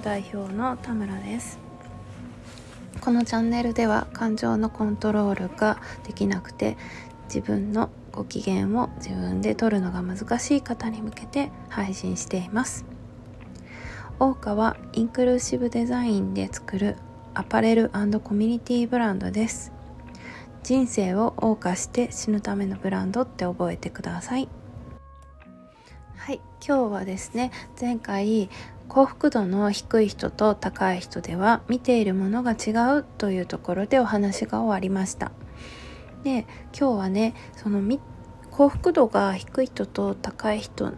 代表の田村です。このチャンネルでは感情のコントロールができなくて自分のご機嫌を自分で取るのが難しい方に向けて配信しています。桜花はインクルーシブデザインで作るアパレルコミュニティブランドです。人生を謳歌して死ぬためのブランドって覚えてください。はい今日はですね前回幸福度の低い人と高い人では見ているものが違うというところでお話が終わりました。で今日はねその幸福度が低い人と高い人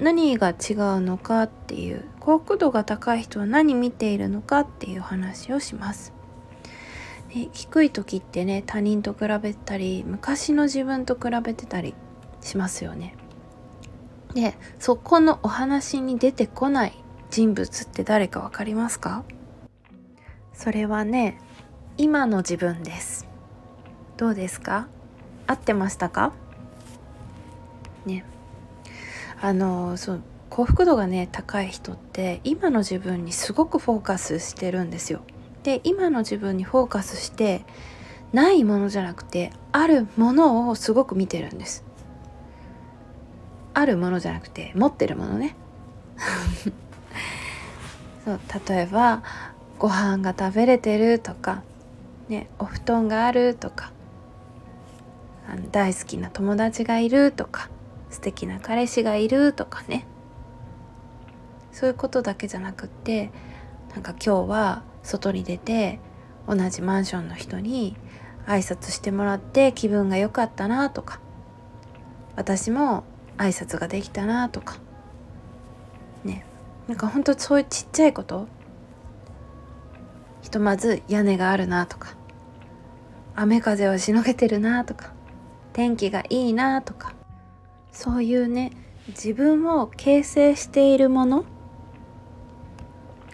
何が違うのかっていう幸福度が高い人は何見ているのかっていう話をします。で低い時ってね他人と比べたり昔の自分と比べてたりしますよね。でそこのお話に出てこない人物って誰か分かりますか？それはね今の自分です。どうですか？合ってましたか？ね。あのそう幸福度がね高い人って今の自分にすごくフォーカスしてるんですよ。で今の自分にフォーカスしてないものじゃなくてあるものをすごく見てるんです。あるものじゃなくて持ってるものね。例えばご飯が食べれてるとか、ね、お布団があるとかあの大好きな友達がいるとか素敵な彼氏がいるとかね。そういうことだけじゃなくってなんか今日は外に出て同じマンションの人に挨拶してもらって気分が良かったなとか私も挨拶ができたなとかね。なんかほんとそういうちっちゃいこと？ひとまず屋根があるなとか。雨風をしのげてるなとか。天気がいいなとか。そういうね自分を形成しているもの？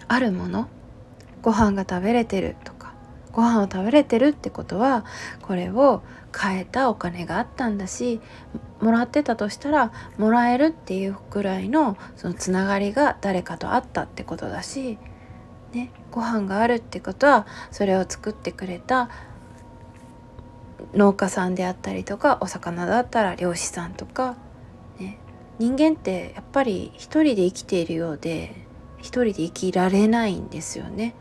あるもの？ご飯が食べれてるとか。ご飯を食べれてるってことはこれを変えたお金があったんだしもらってたとしたらもらえるっていうくらいのそのつながりが誰かとあったってことだし、ね、ご飯があるってことはそれを作ってくれた農家さんであったりとかお魚だったら漁師さんとか、ね、人間ってやっぱり一人で生きているようで一人で生きられないんですよね。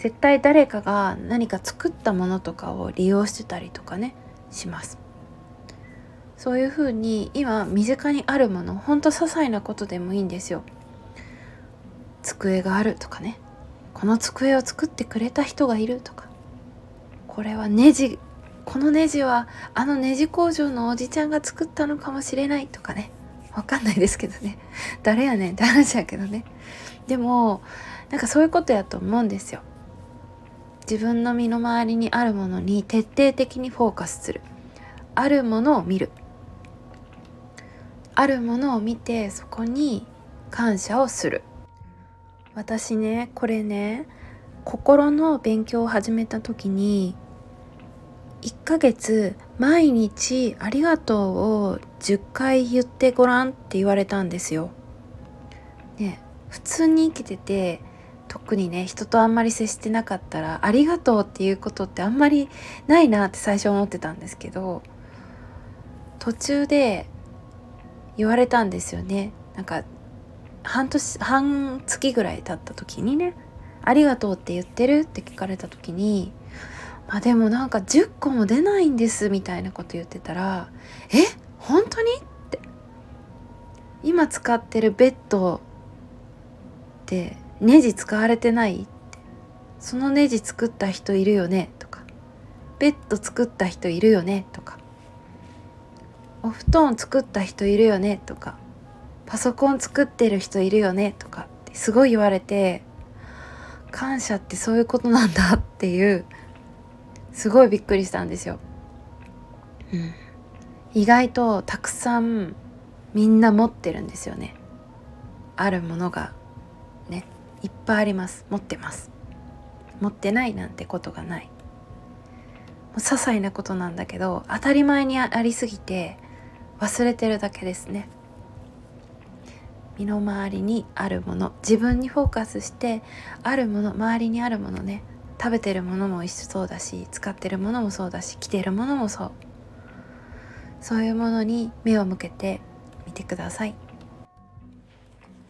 絶対誰かが何か作ったものとかを利用してたりとかねします。そういうふうに今身近にあるものほんと些細なことでもいいんですよ。机があるとかね。この机を作ってくれた人がいるとか。これはネジこのネジはあのネジ工場のおじちゃんが作ったのかもしれないとかね。わかんないですけどね。誰やねんって話やけどね。でもなんかそういうことやと思うんですよ。自分の身の回りにあるものに徹底的にフォーカスする。あるものを見る。あるものを見てそこに感謝をする。私ねこれね心の勉強を始めた時に1ヶ月毎日ありがとうを10回言ってごらんって言われたんですよ。ね普通に生きてて特にね人とあんまり接してなかったらありがとうっていうことってあんまりないなって最初思ってたんですけど途中で言われたんですよねなんか半年半月ぐらい経った時にね「ありがとうって言ってる?」って聞かれた時に「まあでもなんか10個も出ないんです」みたいなこと言ってたら「え本当に?」って今使ってるベッドってネジ使われてない？ってそのネジ作った人いるよね？とか。ベッド作った人いるよね？とか。お布団作った人いるよね？とか。パソコン作ってる人いるよね？とか。ってすごい言われて感謝ってそういうことなんだっていう。すごいびっくりしたんですよ。うん、意外とたくさんみんな持ってるんですよね。あるものが。いっぱいあります。持ってます。持ってないなんてことがない。もう些細なことなんだけど当たり前にありすぎて忘れてるだけですね。身の回りにあるもの自分にフォーカスしてあるもの周りにあるものね。食べてるものも一緒そうだし使ってるものもそうだし着てるものもそう。そういうものに目を向けてみてください。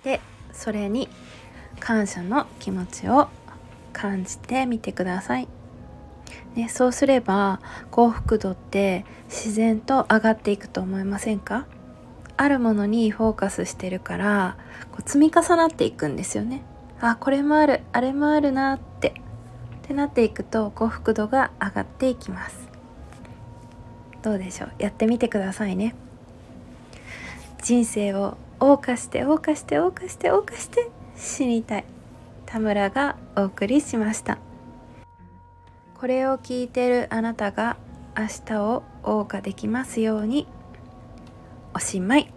でそれに感謝の気持ちを感じてみてください、ね、そうすれば幸福度って自然と上がっていくと思いませんか？あるものにフォーカスしてるからこう積み重なっていくんですよね。あこれもあるあれもあるなって。ってなっていくと幸福度が上がっていきます。どうでしょう？やってみてくださいね。人生を謳歌して謳歌して謳歌して謳歌して死にたい田村がお送りしました。これを聞いてるあなたが明日を謳歌できますように。おしまい。